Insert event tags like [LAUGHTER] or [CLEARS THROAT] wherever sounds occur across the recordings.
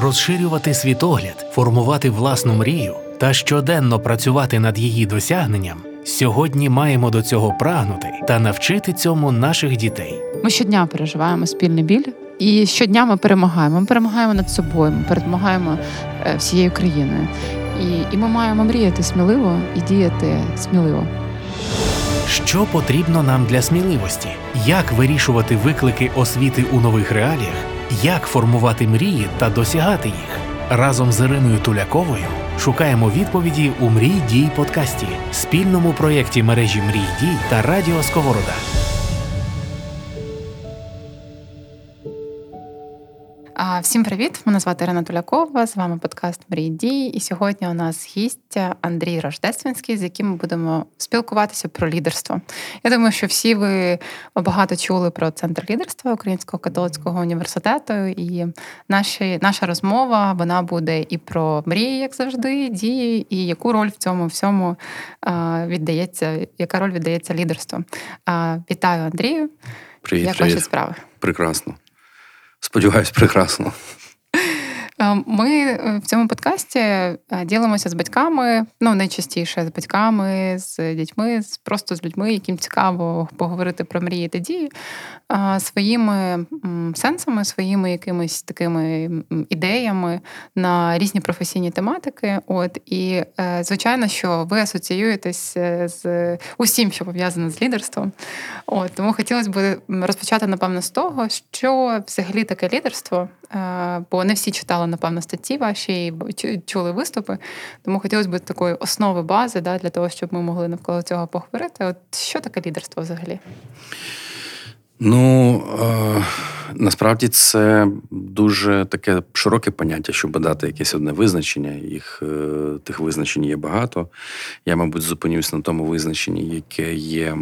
розширювати світогляд, формувати власну мрію та щоденно працювати над її досягненням. Сьогодні маємо до цього прагнути та навчити цьому наших дітей. Ми щодня переживаємо спільний біль, і щодня ми перемагаємо. Ми перемагаємо над собою, ми перемагаємо е, всією країною. І, І ми маємо мріяти сміливо і діяти сміливо. Що потрібно нам для сміливості? Як вирішувати виклики освіти у нових реаліях? Як формувати мрії та досягати їх? Разом з Іриною Туляковою шукаємо відповіді у Мрій дій подкасті, спільному проєкті мережі Мрій дій та Радіо Сковорода. Всім привіт! Мене звати Ірина Тулякова. З вами подкаст Мрій дій. І сьогодні у нас гість Андрій Рождественський, з яким ми будемо спілкуватися про лідерство. Я думаю, що всі ви багато чули про центр лідерства Українського католицького університету. І наші, наша розмова вона буде і про мрії, як завжди, дії, і яку роль в цьому всьому віддається, яка роль віддається лідерству. Вітаю, Андрію. Привіт, Як привіт. ваші справи? Прекрасно. Сподіваюсь, прекрасно. Е, ми е, в цьому подкасті е, ділимося з батьками, ну найчастіше з батьками, з дітьми, просто з людьми, яким цікаво поговорити про мрії та дії своїми сенсами, своїми якимись такими ідеями на різні професійні тематики. От і звичайно, що ви асоціюєтесь з усім, що пов'язане з лідерством. От тому хотілося б розпочати напевно з того, що взагалі таке лідерство, бо не всі читали напевно, статті ваші і чули виступи. Тому хотілося б такої основи бази да, для того, щоб ми могли навколо цього поговорити. От що таке лідерство взагалі? Ну е, насправді це дуже таке широке поняття, щоб дати якесь одне визначення. Їх е, тих визначень є багато. Я, мабуть, зупинюсь на тому визначенні, яке є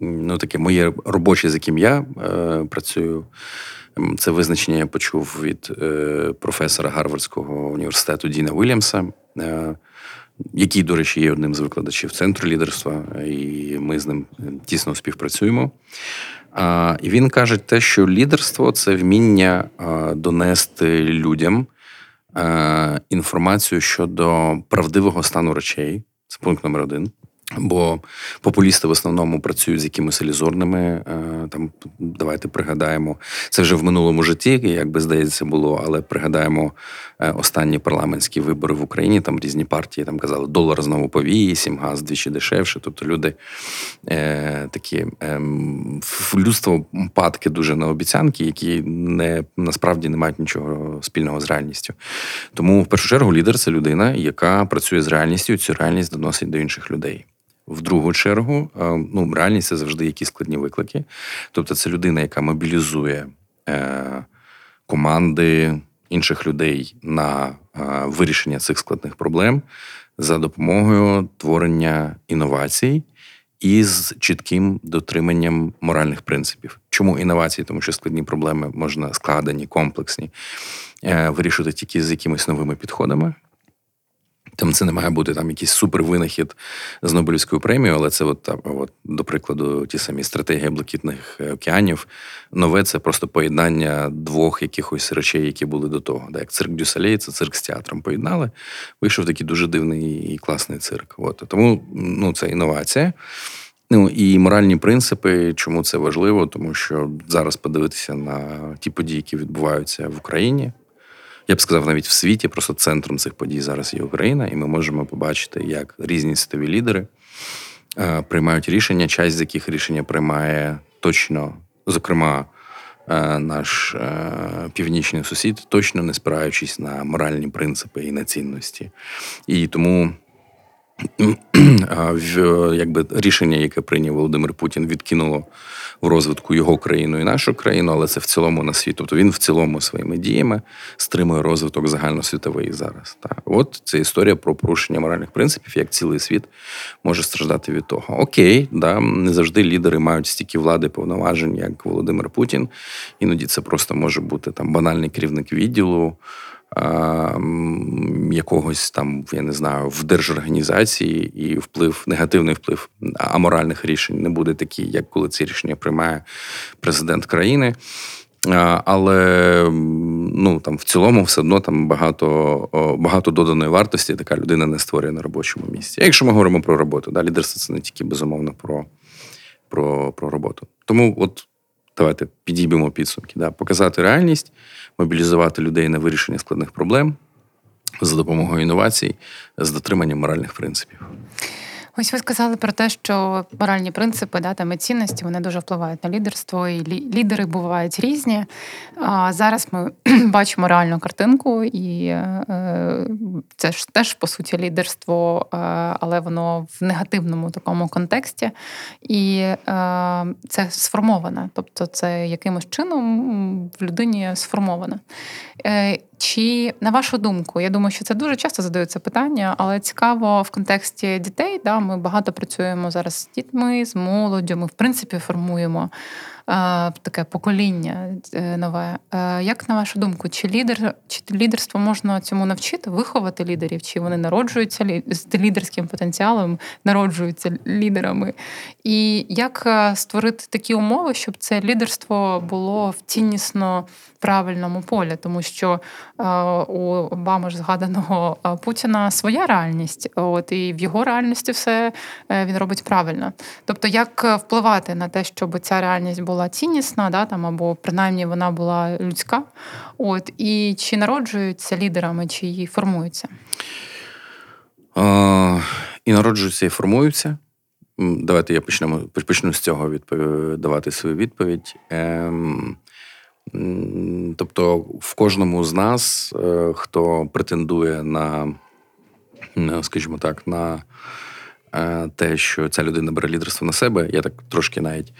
ну, таке моє робоче, з яким я е, працюю. Це визначення я почув від е, професора Гарвардського університету Діна Вільямса, е, який, до речі, є одним з викладачів центру лідерства, і ми з ним тісно співпрацюємо. І він каже, те, що лідерство це вміння донести людям інформацію щодо правдивого стану речей. Це пункт номер один. Бо популісти в основному працюють з якимись ілюзорними. Е, там давайте пригадаємо це вже в минулому житті, як би здається, було, але пригадаємо е, останні парламентські вибори в Україні. Там різні партії там казали, долар знову по вісім, газ двічі дешевше. Тобто люди е, такі е, людство падки дуже на обіцянки, які не насправді не мають нічого спільного з реальністю. Тому в першу чергу лідер це людина, яка працює з реальністю, цю реальність доносить до інших людей. В другу чергу, е, ну, реальність це завжди якісь складні виклики. Тобто, це людина, яка мобілізує е, команди інших людей на е, вирішення цих складних проблем за допомогою творення інновацій і з чітким дотриманням моральних принципів. Чому інновації? Тому що складні проблеми можна складені, комплексні, вирішувати тільки з якимись новими підходами. Там це не має бути там якийсь супервинахід з Нобелівською премією, але це, от, от, до прикладу, ті самі стратегії блакитних е, океанів. Нове це просто поєднання двох якихось речей, які були до того. Да, Як цирк Дюсалей, це цирк з театром поєднали. Вийшов такий дуже дивний і класний цирк. От. Тому ну, це інновація. Ну і моральні принципи, чому це важливо, тому що зараз подивитися на ті події, які відбуваються в Україні я б сказав, навіть в світі, просто центром цих подій зараз є Україна, і ми можемо побачити, як різні світові лідери е, приймають рішення, часть з яких рішення приймає точно, зокрема, е, наш е, північний сусід, точно не спираючись на моральні принципи і на цінності. І тому. Якби рішення, яке прийняв Володимир Путін, відкинуло в розвитку його країну і нашу країну, але це в цілому на світ. Тобто він в цілому своїми діями стримує розвиток загальносвітовий зараз. Так, от це історія про порушення моральних принципів, як цілий світ може страждати від того. Окей, да, не завжди лідери мають стільки влади повноважень, як Володимир Путін. Іноді це просто може бути там банальний керівник відділу якогось там, я не знаю, в держорганізації і вплив, негативний вплив аморальних рішень не буде такий, як коли ці рішення приймає президент країни. Але ну там в цілому все одно там багато багато доданої вартості така людина не створює на робочому місці. А якщо ми говоримо про роботу, да, лідерство це не тільки безумовно про про, про роботу. Тому от давайте підіймемо підсумки. Да, Показати реальність, мобілізувати людей на вирішення складних проблем за допомогою інновацій, з дотриманням моральних принципів. Ось ви сказали про те, що моральні принципи да, і цінності вони дуже впливають на лідерство, і лідери бувають різні. А зараз ми [CLEARS THROAT] бачимо реальну картинку, і е, це ж теж по суті лідерство, е, але воно в негативному такому контексті, і е, це сформоване, тобто це якимось чином в людині сформоване. Чи на вашу думку, я думаю, що це дуже часто задаються питання, але цікаво в контексті дітей. Да, Ми багато працюємо зараз з дітьми, з молоддю. Ми в принципі формуємо таке покоління е, нове. Е, як на вашу думку, чи лідер, чи лідерство можна цьому навчити, виховати лідерів? Чи вони народжуються з лідерським потенціалом, народжуються лідерами? І як е, створити такі умови, щоб це лідерство було в ціннісно правильному полі? Тому що у Обами ж згаданого Путіна своя реальність, от і в його реальності все він робить правильно. Тобто, як впливати на те, щоб ця реальність була була ціннісна, да, там, або принаймні вона була людська. От, І чи народжуються лідерами, чи її формуються? А, І народжуються, і формуються. Давайте я почнемо, почну з цього давати свою відповідь. Ем, Тобто, в кожному з нас, е, хто претендує на, скажімо так, на е, те, що ця людина бере лідерство на себе, я так трошки навіть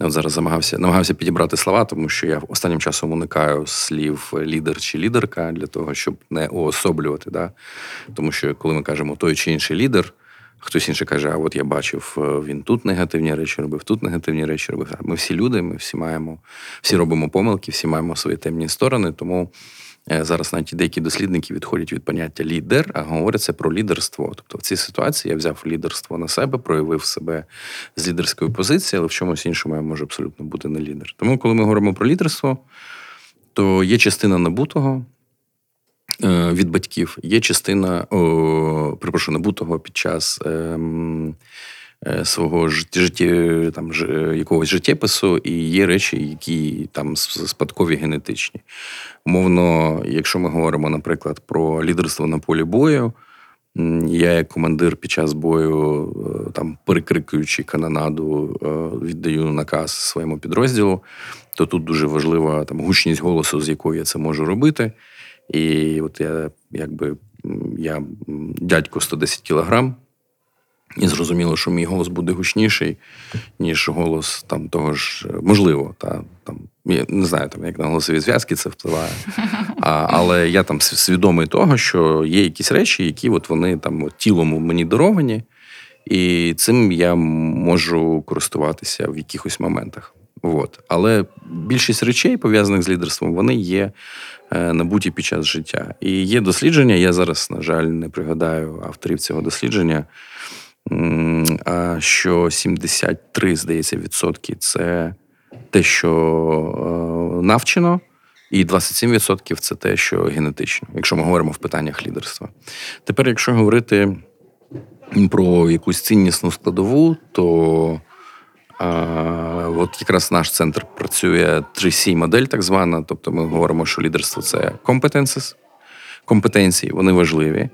От зараз намагався намагався підібрати слова, тому що я останнім часом уникаю слів лідер чи лідерка для того, щоб не уособлювати. Да? Тому що коли ми кажемо той чи інший лідер, хтось інший каже, а от я бачив, е, він тут негативні речі робив, тут негативні речі робив. Ми всі люди, ми всі маємо, всі робимо помилки, всі маємо свої темні сторони. Тому зараз навіть деякі дослідники відходять від поняття лідер, а говоряться про лідерство. Тобто, в цій ситуації я взяв лідерство на себе, проявив себе з лідерської позиції, але в чомусь іншому я можу абсолютно бути не лідер. Тому, коли ми говоримо про лідерство, то є частина набутого. Е, від батьків є частина, о, припрошую, набутого під час ем, Е, свого житті, там якогось життєпису, і є речі, які там спадкові генетичні. Умовно, якщо ми говоримо, наприклад, про лідерство на полі бою. Я, як командир під час бою, е, там перекрикуючи канонаду, е, віддаю наказ своєму підрозділу, то тут дуже важлива там гучність голосу, з якою я це можу робити. І от я якби я дядько 110 кілограм, і зрозуміло, що мій голос буде гучніший, ніж голос там того ж, можливо, та там я не знаю, там як на голосові зв'язки це впливає. А, Але я там свідомий того, що є якісь речі, які от вони там от, тілом мені даровані, і цим я можу користуватися в якихось моментах. От. Але більшість речей, пов'язаних з лідерством, вони є е, набуті під час життя. І є дослідження. Я зараз, на жаль, не пригадаю авторів цього дослідження що 73, здається, відсотки це те, що е, навчено, і 27% це те, що генетично, якщо ми говоримо в питаннях лідерства. Тепер, якщо говорити про якусь ціннісну складову, то а, от якраз наш центр працює 3C модель, так звана. Тобто ми говоримо, що лідерство це компетенції, вони важливі,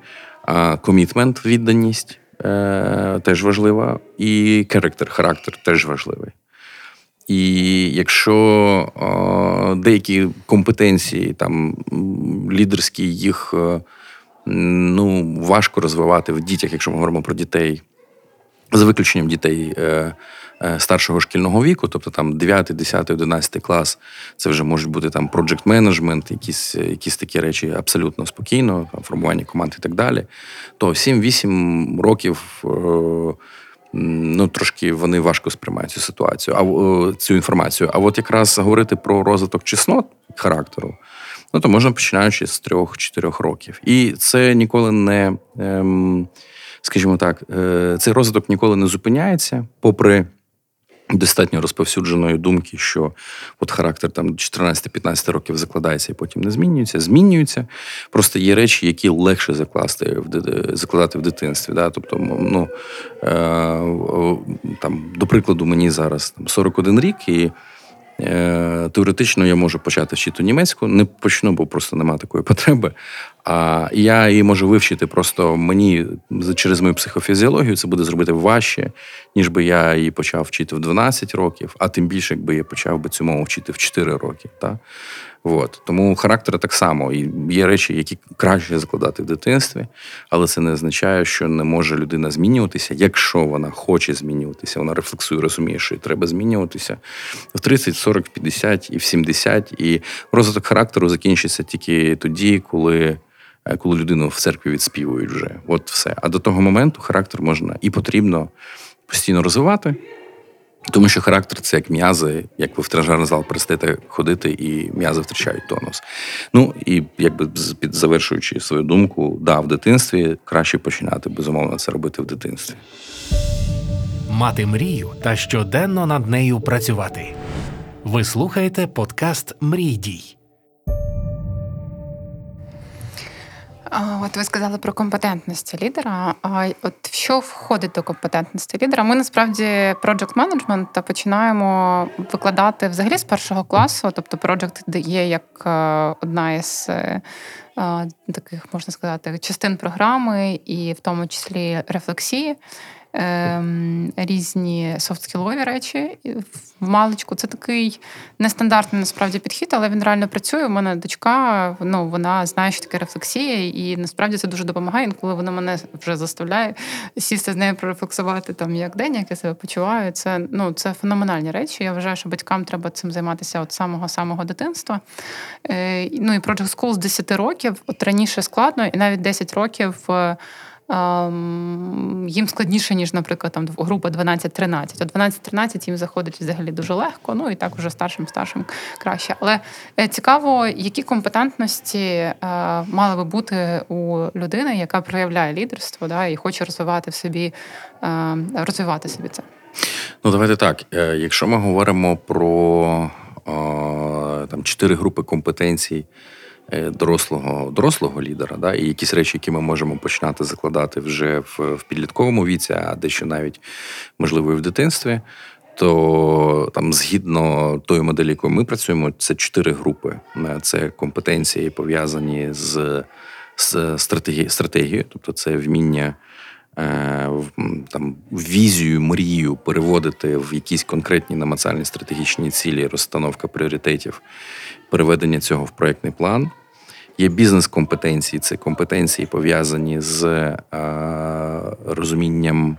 комітмент, відданість е, теж важлива, і характер, характер теж важливий. І якщо е, деякі компетенції, там лідерські, їх е, ну, важко розвивати в дітях, якщо ми говоримо про дітей, за виключенням дітей е, старшого шкільного віку, тобто там 9, 10, 11 клас, це вже можуть бути там project менеджмент якісь якісь такі речі абсолютно спокійно, там, формування команд і так далі. То 7-8 років. Е, ну, трошки вони важко сприймають цю ситуацію, а цю інформацію. А от якраз говорити про розвиток чеснот характеру, ну то можна починаючи з 3-4 років. І це ніколи не, ем, скажімо так, е, цей розвиток ніколи не зупиняється, попри достатньо розповсюдженої думки, що от характер там 14-15 років закладається і потім не змінюється, змінюється. Просто є речі, які легше закласти в закладати в дитинстві. Да? Тобто, ну е, там, до прикладу, мені зараз там 41 рік і. Е, теоретично я можу почати вчити німецьку, не почну, бо просто немає такої потреби. А я її можу вивчити просто мені через мою психофізіологію це буде зробити важче, ніж би я її почав вчити в 12 років, а тим більше, якби я почав би цю мову вчити в 4 роки. Так? От. Тому характер так само. І Є речі, які краще закладати в дитинстві, але це не означає, що не може людина змінюватися, якщо вона хоче змінюватися, вона рефлексує, розуміє, що треба змінюватися в 30, 40, 50 і в 70. І розвиток характеру закінчиться тільки тоді, коли. Е, коли людину в церкві відспівують вже, от все. А до того моменту характер можна і потрібно постійно розвивати, тому що характер це як м'язи, як ви в тренажерний зал перестаєте ходити, і м'язи втрачають тонус. Ну і якби під завершуючи свою думку, да, в дитинстві краще починати безумовно це робити в дитинстві. Мати мрію та щоденно над нею працювати. Ви слухаєте подкаст Мрій дій. От ви сказали про компетентності лідера. А от що входить до компетентності лідера? Ми насправді project management починаємо викладати взагалі з першого класу. Тобто, project є як е, одна із е, е, таких можна сказати частин програми, і в тому числі рефлексії різні софтскілові речі в маличку. Це такий нестандартний насправді підхід, але він реально працює. У мене дочка, ну вона знає, що таке рефлексія, і насправді це дуже допомагає. Коли вона мене вже заставляє сісти з нею прорефлексувати там як день, як я себе почуваю. Це ну це феноменальні речі. Я вважаю, що батькам треба цим займатися от самого самого дитинства. Е, Ну і Project School з 10 років, от раніше складно, і навіть 10 років. Їм складніше, ніж, наприклад, там група 12-13. От 12-13 їм заходить взагалі дуже легко, ну і так вже старшим старшим краще. Але е, цікаво, які компетентності е, мали би бути у людини, яка проявляє лідерство да, і хоче розвивати в собі, е, розвивати собі це. Ну, давайте так. Якщо ми говоримо про там чотири групи компетенцій. Е, дорослого дорослого лідера, да, і якісь речі, які ми можемо починати закладати вже в, в підлітковому віці, а дещо навіть можливо і в дитинстві. То там, згідно тої моделі, якою ми працюємо, це чотири групи. Е, це компетенції пов'язані з з стратегією, стратегією, тобто це вміння там візію, мрію переводити в якісь конкретні намацальні стратегічні цілі, розстановка пріоритетів, переведення цього в проєктний план. Є бізнес-компетенції, це компетенції пов'язані з е, розумінням.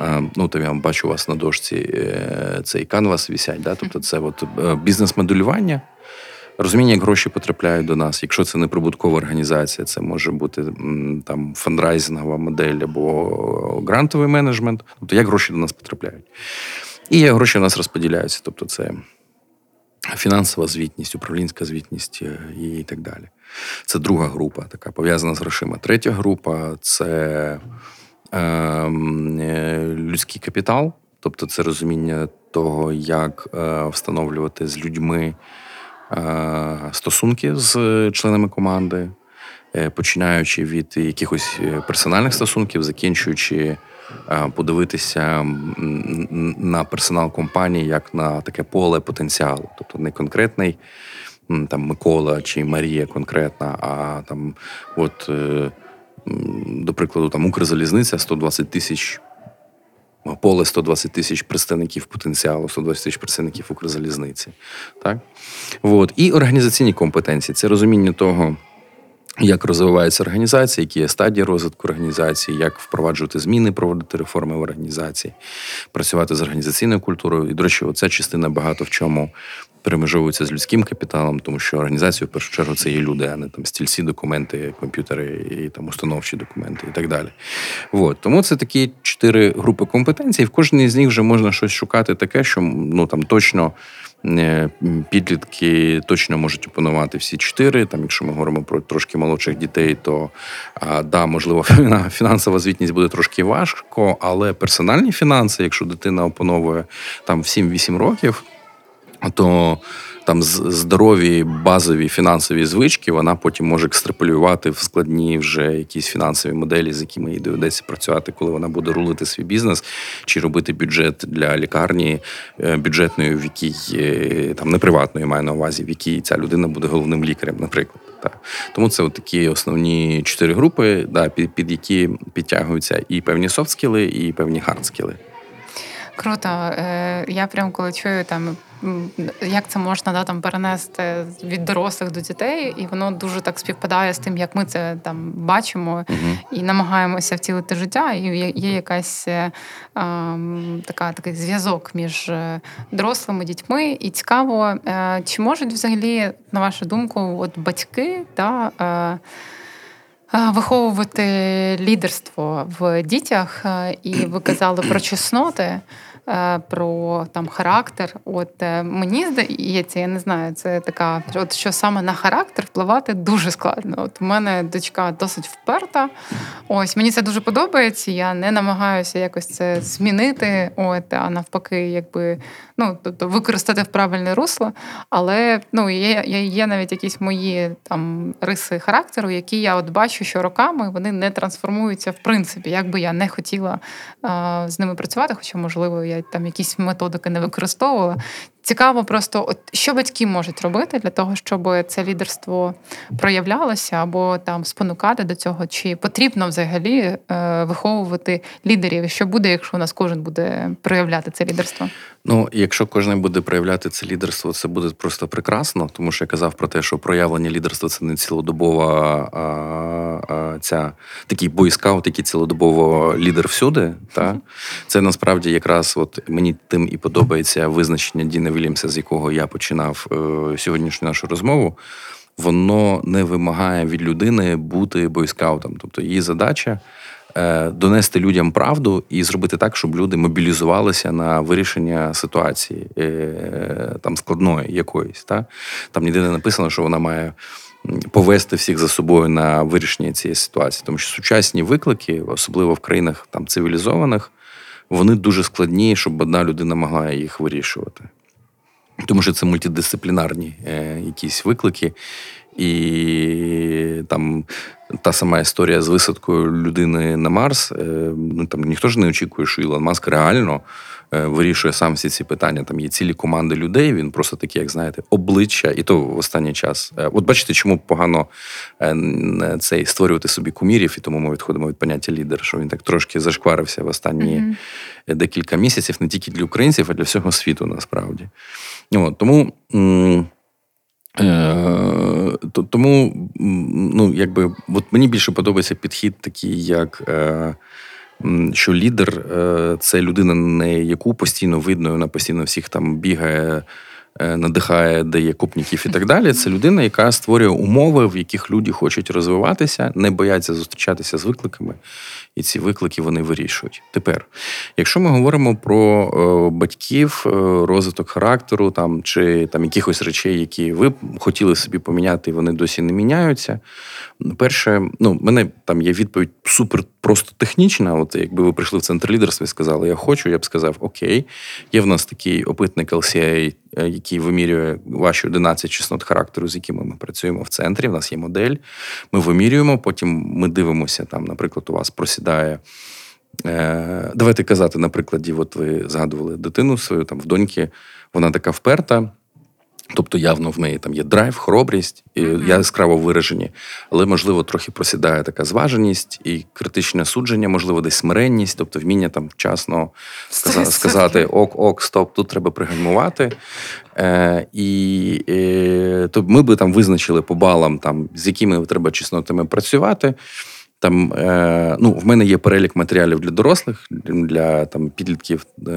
Е, ну, то я бачу у вас на дошці е, цей канвас вісять. Да? Тобто, це от е, бізнес-моделювання, розуміння, як гроші потрапляють до нас. Якщо це не прибуткова організація, це може бути там фандрайзингова модель або грантовий менеджмент. Тобто, як гроші до нас потрапляють. І як гроші у нас розподіляються. Тобто, це фінансова звітність, управлінська звітність е, і так далі. Це друга група, така пов'язана з грошима. Третя група це ем, е, людський капітал, тобто це розуміння того, як е, встановлювати з людьми стосунки з членами команди, е, починаючи від якихось е, персональних стосунків, закінчуючи. Е, подивитися на персонал компанії як на таке поле потенціалу, тобто не конкретний там Микола чи Марія конкретна, а там, от, е, до прикладу, там Укрзалізниця 120 тисяч. Поле 120 тисяч представників потенціалу, 120 тисяч представників Укрзалізниці. Так? От. І організаційні компетенції це розуміння того, як розвивається організація, які є стадії розвитку організації, як впроваджувати зміни, проводити реформи в організації, працювати з організаційною культурою. І, до речі, оця частина багато в чому перемежовується з людським капіталом, тому що організація в першу чергу це є люди, а не там стільці, документи, комп'ютери і там установчі документи і так далі. От. Тому це такі чотири групи компетенцій. і В кожній з них вже можна щось шукати таке, що ну там точно Е, підлітки точно можуть опанувати всі чотири. Там, якщо ми говоримо про трошки молодших дітей, то да, можливо, фінансова звітність буде трошки важко, але персональні фінанси, якщо дитина опановує там 7-8 років, то там здорові базові фінансові звички, вона потім може екстраполювати в складні вже якісь фінансові моделі, з якими їй доведеться працювати, коли вона буде рулити свій бізнес чи робити бюджет для лікарні е, бюджетної, в якій е, там не приватної маю на увазі, в якій ця людина буде головним лікарем, наприклад. Так. Тому це от такі основні чотири групи, да, під, під які підтягуються і певні софт-скіли, і певні хард-скіли. Круто. Е, я прям коли чую там як це можна да, там перенести від дорослих до дітей, і воно дуже так співпадає з тим, як ми це там бачимо і намагаємося втілити життя. І є якась е, така такий зв'язок між е, дорослими дітьми. І цікаво, е, чи можуть взагалі, на вашу думку, от батьки та. Е, Виховувати лідерство в дітях, і ви казали про чесноти. Е, про там характер. От е, мені здається, я не знаю, це така, от що саме на характер впливати дуже складно. От у мене дочка досить вперта. Ось мені це дуже подобається. Я не намагаюся якось це змінити. От а навпаки, якби ну тобто використати в правильне русло. Але ну є, є, навіть якісь мої там риси характеру, які я от бачу, що роками вони не трансформуються в принципі, як би я не хотіла а, з ними працювати, хоча можливо я там якісь методики не використовувала. Цікаво, просто от що батьки можуть робити для того, щоб це лідерство проявлялося, або там спонукати до цього, чи потрібно взагалі е, виховувати лідерів? Що буде, якщо у нас кожен буде проявляти це лідерство? Ну, якщо кожен буде проявляти це лідерство, це буде просто прекрасно, тому що я казав про те, що проявлення лідерства це не цілодобова а, а, ця такий бойскаут, який цілодобово лідер всюди. Та це насправді якраз от мені тим і подобається визначення Діни Вільямса, з якого я починав е, сьогоднішню нашу розмову. Воно не вимагає від людини бути бойскаутом. Тобто її задача Е, донести людям правду і зробити так, щоб люди мобілізувалися на вирішення ситуації е, там складної якоїсь. Та? Там ніде не написано, що вона має. Повести всіх за собою на вирішення цієї ситуації, тому що сучасні виклики, особливо в країнах там цивілізованих, вони дуже складні, щоб одна людина могла їх вирішувати. Тому що це мультидисциплінарні е, якісь виклики, і там та сама історія з висадкою людини на Марс. Е, ну там ніхто ж не очікує, що Ілон Маск реально вирішує сам всі ці питання. Там є цілі команди людей. Він просто такі, як знаєте, обличчя, і то в останній час. Е, от бачите, чому погано цей створювати собі кумірів, і тому ми відходимо від поняття лідер, що він так трошки зашкварився в останні mm-hmm. декілька місяців, не тільки для українців, а для всього світу насправді. От, Тому. Е, тому ну, якби, от мені більше подобається підхід такий, як е, що лідер е, це людина, не яку постійно видно, вона постійно всіх там бігає. Надихає, дає купників і так далі. Це людина, яка створює умови, в яких люди хочуть розвиватися, не бояться зустрічатися з викликами, і ці виклики вони вирішують. Тепер, якщо ми говоримо про е, батьків, е, розвиток характеру там чи там якихось речей, які ви хотіли собі поміняти, і вони досі не міняються. Перше, ну, мене там є відповідь супер просто технічна. От якби ви прийшли в центр лідерства і сказали, я хочу, я б сказав, окей, є в нас такий опитник LCA, який вимірює ваші 11 чеснот характеру, з якими ми працюємо в центрі. В нас є модель. Ми вимірюємо, потім ми дивимося там, наприклад, у вас просідає. Е, давайте казати, на прикладі, от ви згадували дитину свою там в доньки, вона така вперта. Тобто явно в неї там є драйв, хоробрість, і mm-hmm. яскраво виражені, але, можливо, трохи просідає така зваженість і критичне судження, можливо, десь смиренність, тобто вміння там вчасно сказати, сказати ок-ок, стоп, тут треба пригальмувати. Е, І е, то ми би там визначили по балам, там, з якими треба чеснотами працювати. Там е, ну, в мене є перелік матеріалів для дорослих, для там підлітків. Е,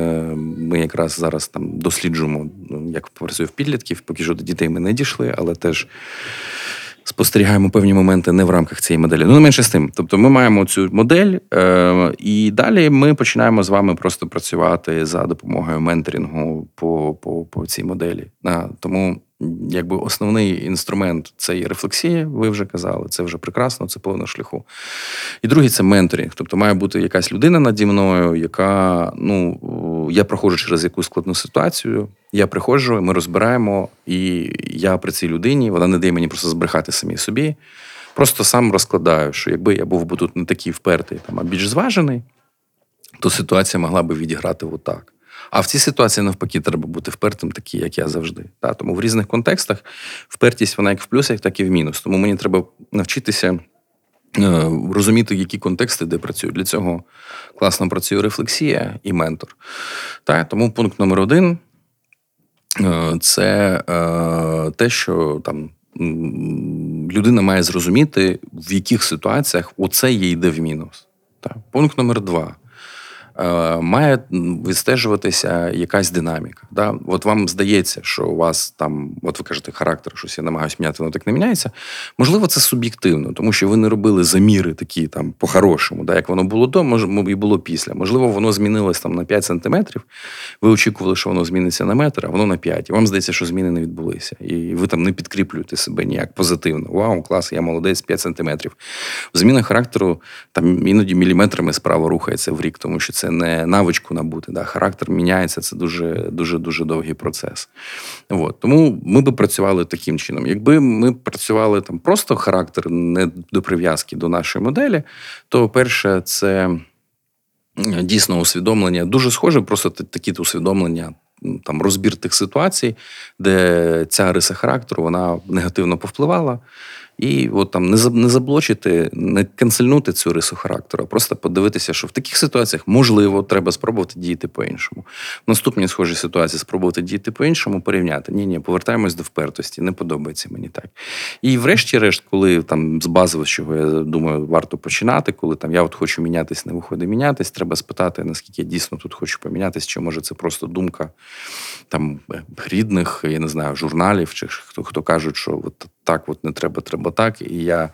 Ми якраз зараз там досліджуємо, як працює в підлітків. Поки що до дітей ми не дійшли, але теж спостерігаємо певні моменти не в рамках цієї моделі. Ну, не менше з тим. Тобто, ми маємо цю модель, е, і далі ми починаємо з вами просто працювати за допомогою менторингу по по, по цій моделі. А, тому якби основний інструмент це є рефлексія, ви вже казали, це вже прекрасно, це половина шляху. І другий це менторинг. Тобто має бути якась людина наді мною, яка ну я проходжу через якусь складну ситуацію. Я приходжу, ми розбираємо, і я при цій людині вона не дає мені просто збрехати самі собі. Просто сам розкладаю, що якби я був би тут не такий впертий, там, а більш зважений, то ситуація могла би відіграти отак. А в цій ситуації навпаки треба бути впертим, такий, як я завжди. Та? Тому в різних контекстах впертість вона як в плюсах, так і в мінус. Тому мені треба навчитися. Е, розуміти, які контексти де працюють. Для цього класно працює рефлексія і ментор. Так, Тому пункт номер один е, це е, те, що там людина має зрозуміти, в яких ситуаціях оце їй йде в мінус. Так. Пункт номер два. Е, має відстежуватися якась динаміка. Да? От вам здається, що у вас там, от ви кажете, характер, щось я намагаюся міняти, воно так не міняється. Можливо, це суб'єктивно, тому що ви не робили заміри такі там по-хорошому, да? як воно було до, і було після. Можливо, воно змінилось там на 5 сантиметрів. Ви очікували, що воно зміниться на метр, а воно на 5. І вам здається, що зміни не відбулися. І ви там не підкріплюєте себе ніяк позитивно. Вау, клас, я молодець, 5 сантиметрів. Зміна характеру там іноді міліметрами справа рухається в рік, тому що це це не навичку набути. Да? Характер міняється, це дуже дуже дуже довгий процес. От. Тому ми би працювали таким чином. Якби ми працювали там просто характер не до прив'язки до нашої моделі, то перше, це дійсно усвідомлення, дуже схоже, просто такі усвідомлення. Там розбір тих ситуацій, де ця риса характеру вона негативно повпливала, і от там не не заблочити, не канцельнути цю рису характеру, а просто подивитися, що в таких ситуаціях можливо треба спробувати діяти по-іншому. В наступній схожій ситуації спробувати діяти по-іншому, порівняти. Ні, ні, повертаємось до впертості, не подобається мені так. І врешті-решт, коли там з базового, чого я думаю, варто починати, коли там я от хочу мінятись, не виходить мінятись, треба спитати, наскільки я дійсно тут хочу помінятись, чи може це просто думка там рідних, я не знаю, журналів, чи хто хто кажуть, що от так от не треба, треба так. І я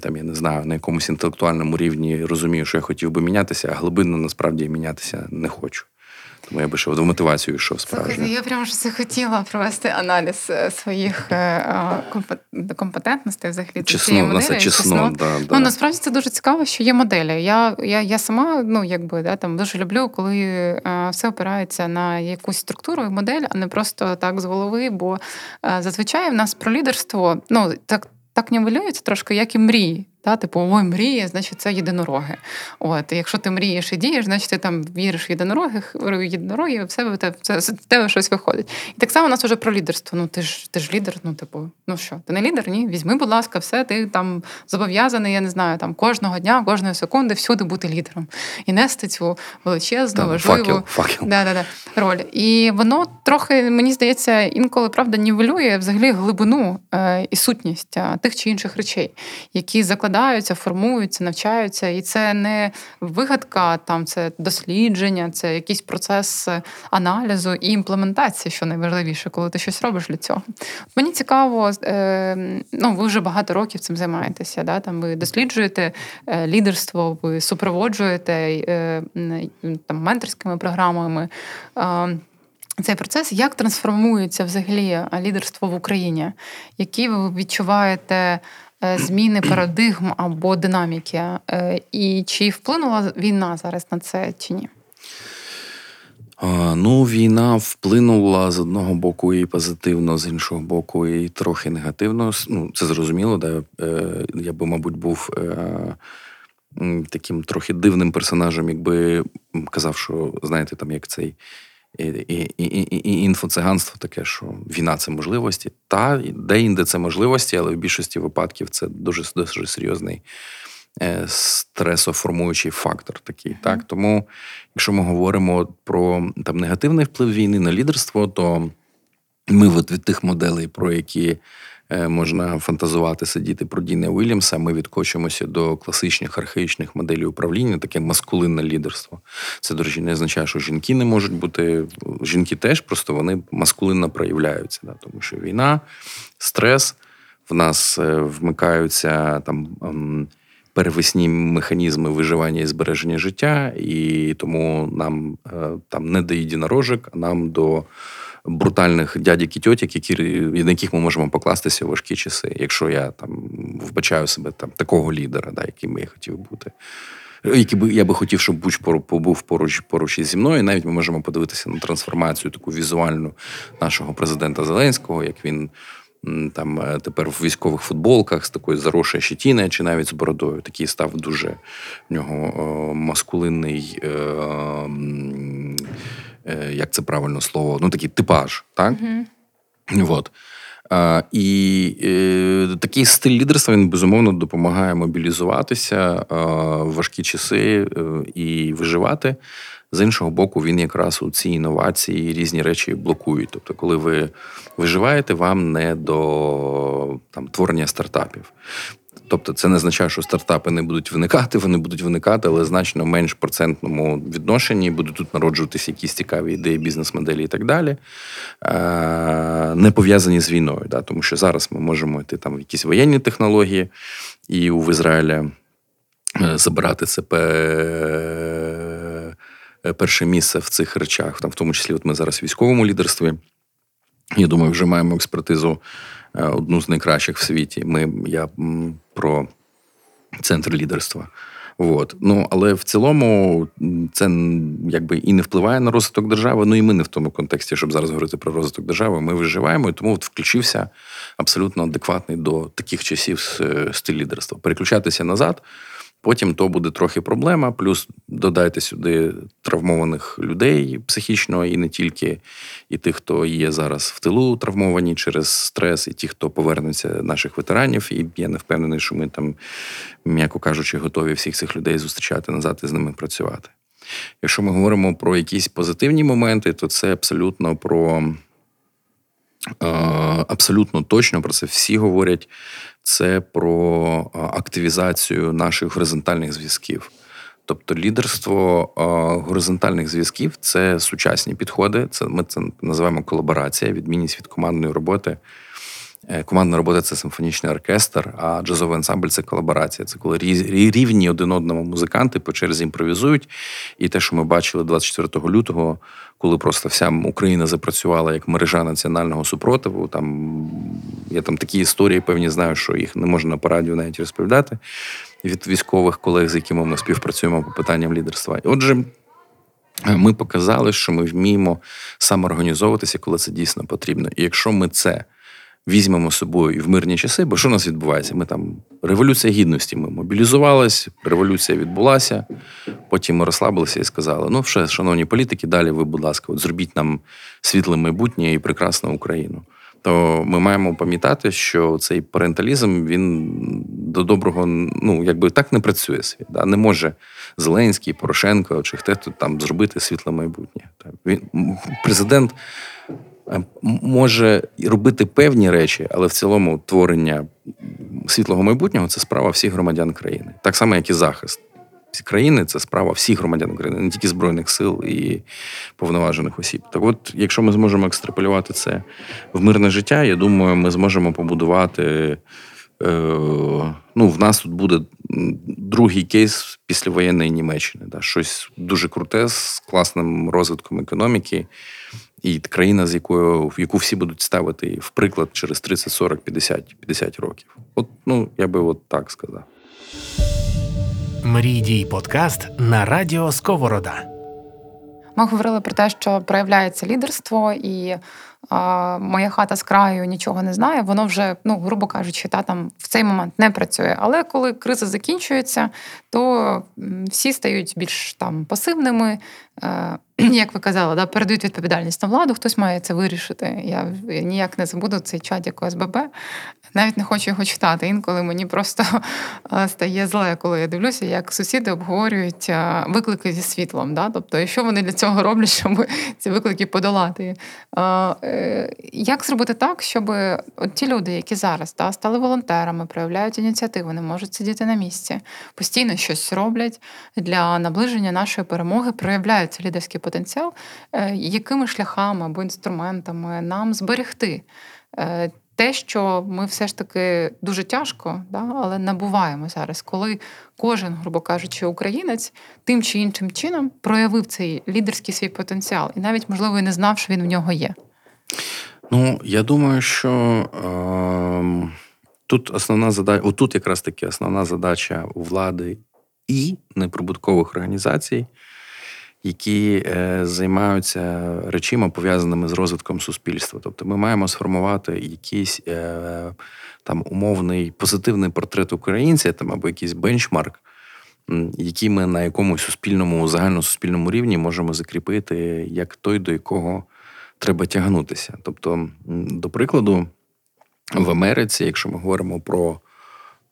там, я не знаю, на якомусь інтелектуальному рівні розумію, що я хотів би мінятися, а глибинно насправді мінятися не хочу. Тому я би ще в мотивацію йшов справді. Я прямо ж захотіла провести аналіз е, своїх е, компетентностей взагалі Чесно, моделі, чесно, да, да. Ну насправді це дуже цікаво, що є моделі. Я я, я сама ну якби да, там дуже люблю, коли е, все опирається на якусь структуру і модель, а не просто так з голови. Бо зазвичай в нас про лідерство ну так так нівелюється трошки, як і мрії. Та, Типу, ой, мріє, значить, це єдинороги. От, і Якщо ти мрієш і дієш, значить ти там віриш в єдинорогих, єдинороги, в це, з тебе щось виходить. І так само у нас вже про лідерство. Ну ти ж ти ж лідер, ну типу, ну що, ти не лідер? Ні, візьми, будь ласка, все, ти там зобов'язаний, я не знаю, там кожного дня, кожної секунди всюди бути лідером і нести цю величезну, там, важливу факел, факел. Да, да, да, роль. І воно трохи, мені здається, інколи правда нівелює взагалі глибину е, і сутність е, тих чи інших речей, які закладають викладаються, формуються, навчаються, і це не вигадка, там це дослідження, це якийсь процес аналізу і імплементації, що найважливіше, коли ти щось робиш для цього. Мені цікаво, е, ну ви вже багато років цим займаєтеся. Да? Там ви досліджуєте е, лідерство, ви супроводжуєте е, там менторськими програмами. Цей процес як трансформується взагалі лідерство в Україні? Які ви відчуваєте Е, зміни парадигм або динаміки. Е, і чи вплинула війна зараз на це чи ні? Ну, війна вплинула з одного боку і позитивно, з іншого боку, і трохи негативно. Ну, це зрозуміло, да? Е, я би, мабуть, був таким трохи дивним персонажем, якби казав, що знаєте, там як цей і і, і, і інфоциганство таке, що війна це можливості. Та де-інде це можливості, але в більшості випадків це дуже дуже серйозний е, стресоформуючий фактор такий. Mm-hmm. Так? Тому, якщо ми говоримо про там негативний вплив війни на лідерство, то ми от від тих моделей, про які можна фантазувати, сидіти про Діна Уільямса. Ми відкочуємося до класичних архаїчних моделей управління, таке маскулинне лідерство. Це, до речі, не означає, що жінки не можуть бути. Жінки теж просто вони маскулинно проявляються, да, тому що війна, стрес. в нас е, вмикаються там. ем, Перевесні механізми виживання і збереження життя, і тому нам е, там не до єдинорожок, а нам до брутальних дядік і тьотік, які на яких ми можемо покластися у важкі часи, якщо я там вбачаю себе там такого лідера, да, яким я хотів бути. Який би я би хотів, щоб Буч побув поруч поруч із зі мною. Навіть ми можемо подивитися на трансформацію таку візуальну нашого президента Зеленського, як він там е, тепер в військових футболках з такою заросшою щетіною, чи навіть з бородою. Такий став дуже в нього о, маскулинний. Е, е, як це правильно слово? Ну, такий типаж, так? Mm-hmm. Вот. А, І е, такий стиль лідерства він безумовно допомагає мобілізуватися а, в важкі часи е, і виживати. З іншого боку, він якраз у ці інновації різні речі блокують. Тобто, коли ви виживаєте, вам не до там творення стартапів. Тобто, це не означає, що стартапи не будуть виникати, вони будуть виникати, але значно менш процентному відношенні будуть тут народжуватися якісь цікаві ідеї, бізнес-моделі і так далі, не пов'язані з війною. Да? Тому що зараз ми можемо йти там в якісь воєнні технології, і в Ізраїлі е, забирати це перше місце в цих речах, там, в тому числі, от ми зараз в військовому лідерстві. Я думаю, вже маємо експертизу е, одну з найкращих в світі. Ми, Я про центр лідерства. От. Ну, Але в цілому це якби і не впливає на розвиток держави. Ну і ми не в тому контексті, щоб зараз говорити про розвиток держави. Ми виживаємо, і тому от включився абсолютно адекватний до таких часів е, стиль лідерства. Переключатися назад. Потім то буде трохи проблема. Плюс додайте сюди травмованих людей психічно, і не тільки і тих, хто є зараз в тилу травмовані через стрес, і ті, хто повернеться наших ветеранів. І я не впевнений, що ми там, м'яко кажучи, готові всіх цих людей зустрічати назад і з ними працювати. Якщо ми говоримо про якісь позитивні моменти, то це абсолютно про. Е, абсолютно точно про це всі говорять це про активізацію наших горизонтальних зв'язків. Тобто лідерство горизонтальних зв'язків це сучасні підходи. Це ми це називаємо колаборація, відмінність від командної роботи. Е, командна робота це симфонічний оркестр, а джазовий ансамбль це колаборація. Це коли рівні один одному музиканти по черзі імпровізують. І те, що ми бачили 24 лютого, коли просто вся Україна запрацювала як мережа національного супротиву. Там я там такі історії певні знаю, що їх не можна по радіо навіть розповідати від військових колег, з якими ми співпрацюємо по питанням лідерства. Отже. Ми показали, що ми вміємо самоорганізовуватися, коли це дійсно потрібно. І якщо ми це візьмемо з собою і в мирні часи, бо що у нас відбувається? Ми там революція гідності. Ми мобілізувалися, революція відбулася. Потім ми розслабилися і сказали: ну, все, шановні політики, далі ви, будь ласка, от зробіть нам світле майбутнє і прекрасну Україну. То ми маємо пам'ятати, що цей паренталізм він до доброго, ну якби так не працює світ. Да? Не може Зеленський, Порошенко чи хто там зробити світле майбутнє. Він президент може робити певні речі, але в цілому творення світлого майбутнього це справа всіх громадян країни, так само, як і захист. Країни це справа всіх громадян України, не тільки збройних сил і повноважених осіб. Так, от, якщо ми зможемо екстраполювати це в мирне життя, я думаю, ми зможемо побудувати. Е, ну, в нас тут буде другий кейс післявоєнної Німеччини. Да, Щось дуже круте з класним розвитком економіки і країна, з якою в яку всі будуть ставити в приклад через 30, 40, 50, 50 років. От ну я би от так сказав. Мрій дій подкаст на радіо Сковорода. Ми говорили про те, що проявляється лідерство, і моя хата з краю нічого не знає. Воно вже, ну грубо кажучи, та там в цей момент не працює. Але коли криза закінчується, то всі стають більш там пасивними. Е, [CLEARS THROAT] як ви казали, да, передають відповідальність на владу, хтось має це вирішити. Я ніяк не забуду цей чат як ОСББ. Навіть не хочу його читати. Інколи мені просто [LAUGHS] е, стає зле, коли я дивлюся, як сусіди обговорюють е, виклики зі світлом. Да? Тобто, що вони для цього роблять, [LAUGHS] щоб ці виклики подолати. Як зробити так, щоб от ті люди, які зараз да, стали волонтерами, проявляють ініціативу, не можуть сидіти на місці, постійно щось роблять для наближення нашої перемоги, проявляються лідерські потенціал, е, якими шляхами або інструментами нам зберегти е, те, що ми все ж таки дуже тяжко, да, але набуваємо зараз, коли кожен, грубо кажучи, українець тим чи іншим чином проявив цей лідерський свій потенціал, і навіть, можливо, і не знав, що він в нього є. Ну, я думаю, що е, тут основна задача, отут якраз таки основна задача влади і неприбуткових організацій, які е, займаються речима, пов'язаними з розвитком суспільства. Тобто ми маємо сформувати якийсь е, там умовний позитивний портрет українця там або якийсь бенчмарк, який ми на якомусь суспільному, загальносуспільному рівні можемо закріпити як той, до якого треба тягнутися. Тобто, до прикладу, в Америці, якщо ми говоримо про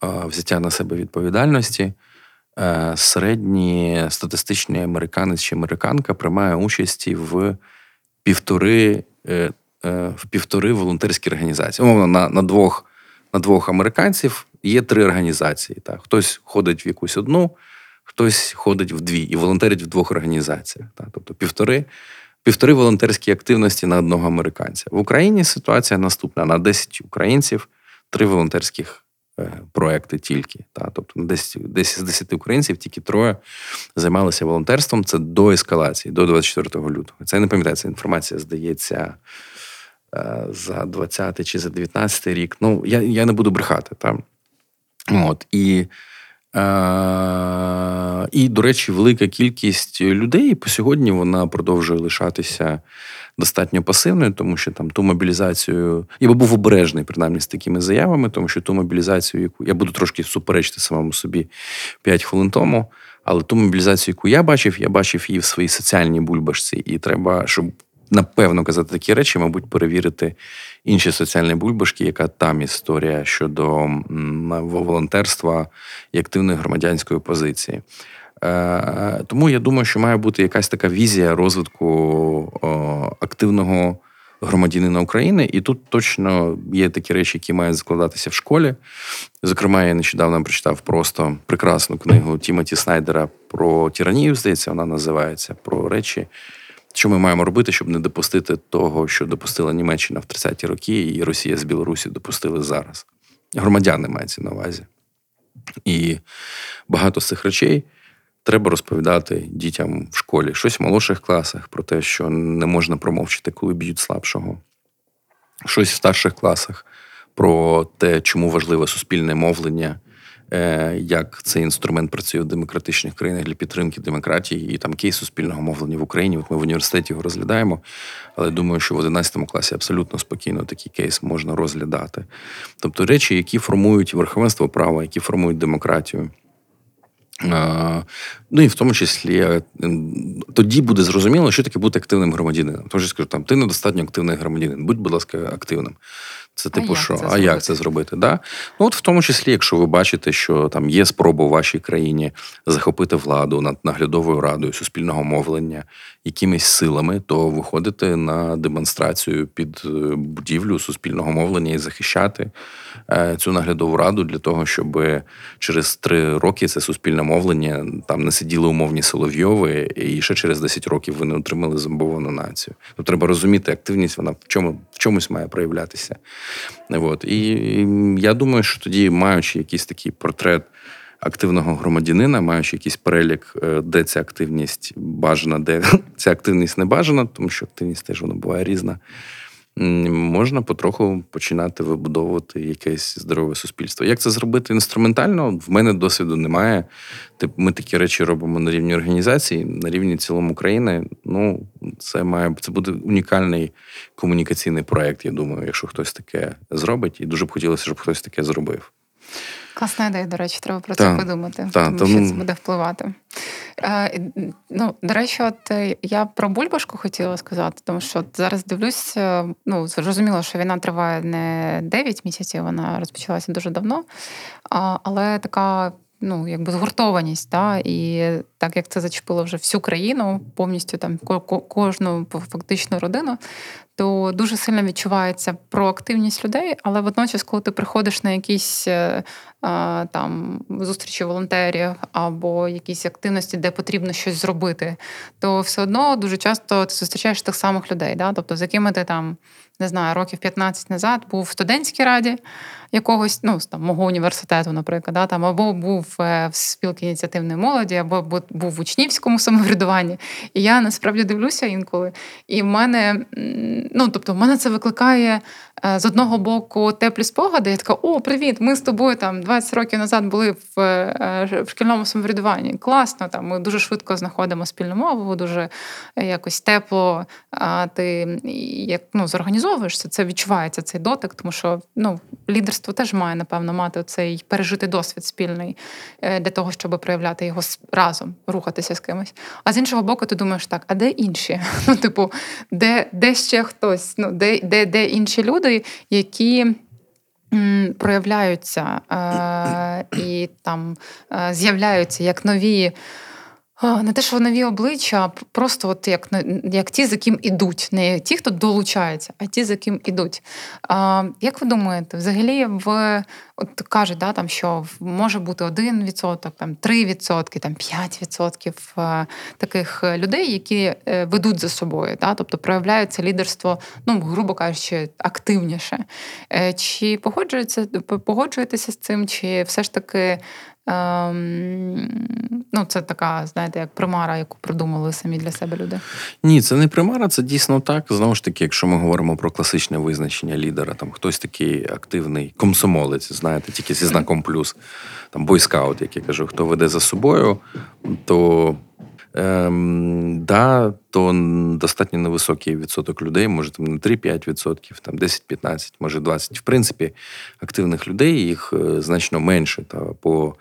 взяття на себе відповідальності, середній статистичний американець чи американка приймає участі в півтори е, е, в півтори волонтерські організації. Умовно, на на, двох на двох американців є три організації. Так? Хтось ходить в якусь одну, хтось ходить в дві і волонтерить в двох організаціях. Так? Тобто півтори півтори волонтерські активності на одного американця. В Україні ситуація наступна: на 10 українців три волонтерських е, проекти тільки. Та, тобто 10, 10 з 10 українців тільки троє займалися волонтерством. Це до ескалації, до 24 лютого. Це не пам'ятається інформація, здається. Е, за 20 чи за 19 рік. Ну, я я не буду брехати. Та? От, І Е, і, до речі, велика кількість людей по сьогодні вона продовжує лишатися достатньо пасивною, тому що там ту мобілізацію. Я би був обережний, принаймні, з такими заявами, тому що ту мобілізацію, яку я буду трошки суперечити самому собі 5 хвилин тому. Але ту мобілізацію, яку я бачив, я бачив її в своїй соціальній бульбашці. І треба, щоб напевно казати такі речі, мабуть, перевірити інші соціальні бульбашки, яка там історія щодо волонтерства і активної громадянської позиції. Е, тому я думаю, що має бути якась така візія розвитку активного громадянина України, і тут точно є такі речі, які мають закладатися в школі. Зокрема, я нещодавно прочитав просто прекрасну книгу Тімоті Снайдера про тиранію, здається, вона називається про речі, що ми маємо робити, щоб не допустити того, що допустила Німеччина в 30-ті роки, і Росія з Білорусі допустили зараз. Громадяни мається на увазі. І багато з цих речей треба розповідати дітям в школі, щось в молодших класах про те, що не можна промовчити, коли б'ють слабшого. Щось в старших класах про те, чому важливе суспільне мовлення, як цей інструмент працює в демократичних країнах для підтримки демократії і там кейс суспільного мовлення в Україні. Ми в університеті його розглядаємо, але думаю, що в 11 класі абсолютно спокійно такий кейс можна розглядати. Тобто речі, які формують верховенство права, які формують демократію. Ну і в тому числі е, тоді буде зрозуміло, що таке бути активним громадянином. Тож я скажу, там ти недостатньо активний громадянин. Будь, будь ласка, активним. Це типу, а що? Як а як це зробити? Да? Ну, от в тому числі, якщо ви бачите, що там є спроба у вашій країні захопити владу над наглядовою радою суспільного мовлення якимись силами, то виходити на демонстрацію під е, будівлю суспільного мовлення і захищати е, цю наглядову раду для того, щоб через три роки це суспільне мовлення там не сиділи умовні Соловйови, і ще через 10 років ви не отримали зомбовану націю. То треба розуміти, активність вона в чому в чомусь має проявлятися. От. І я думаю, що тоді, маючи якийсь такий портрет активного громадянина, маючи якийсь перелік, е, де ця активність бажана, де [LAUGHS] ця активність не бажана, тому що активність теж вона буває різна можна потроху починати вибудовувати якесь здорове суспільство. Як це зробити інструментально? В мене досвіду немає. Ми такі речі робимо на рівні організації, на рівні цілому країни. Ну, це має це буде унікальний комунікаційний проект. Я думаю, якщо хтось таке зробить, і дуже б хотілося, щоб хтось таке зробив. Класна ідея, до речі, треба про це та, подумати, та, тому що це буде впливати. Е, ну, До речі, от е, я про Бульбашку хотіла сказати, тому що от зараз дивлюсь, е, ну, зрозуміло, що війна триває не 9 місяців, вона розпочалася дуже давно, а, але така ну, якби згуртованість, та, і так як це зачепило вже всю країну, повністю там кожну фактично родину, то дуже сильно відчувається проактивність людей, але водночас, коли ти приходиш на якісь е, там зустрічі волонтерів або якісь активності, де потрібно щось зробити, то все одно дуже часто ти зустрічаєш тих самих людей, да? тобто з якими ти там не знаю, років 15 назад був в студентській раді якогось, ну там мого університету, наприклад, да, там або був е, в спілці ініціативної молоді, або був в учнівському [LAUGHS] самоврядуванні. І я насправді дивлюся інколи. І в мене, ну тобто, в мене це викликає е, з одного боку теплі спогади. Я така: о, привіт! Ми з тобою там 20 років назад були в, е, в шкільному самоврядуванні. Класно, там ми дуже швидко знаходимо спільну мову, дуже якось тепло. А ти як ну зорганізовуєш організовуєшся, це відчувається цей дотик, тому що ну, лідерство теж має, напевно, мати цей пережитий досвід спільний е, для того, щоб проявляти його разом, рухатися з кимось. А з іншого боку, ти думаєш, так, а де інші? [LAUGHS] Ну, типу, де де ще хтось? Ну, Де де, де інші люди, які. Проявляються е, і там е, з'являються як нові не те, що нові обличчя, а просто от як як ті, за ким ідуть, не ті, хто долучається, а ті, за ким ідуть. А, Як ви думаєте, взагалі в от кажуть, да, там, що може бути 1%, там 3%, там 5% таких людей, які е, ведуть за собою, да, тобто проявляється лідерство, ну, грубо кажучи, активніше. Е, чи погоджується, погоджуєтеся з цим, чи все ж таки Ем, ну, це така, знаєте, як примара, яку придумали самі для себе люди. Ні, це не примара, це дійсно так. Знову ж таки, якщо ми говоримо про класичне визначення лідера, там хтось такий активний комсомолець, знаєте, тільки зі знаком плюс, там бойскаут, як я кажу, хто веде за собою, то. Ем, да, то достатньо невисокий відсоток людей, може там не 3-5%, там 10-15, може 20%. В принципі, активних людей їх е, значно менше. Та по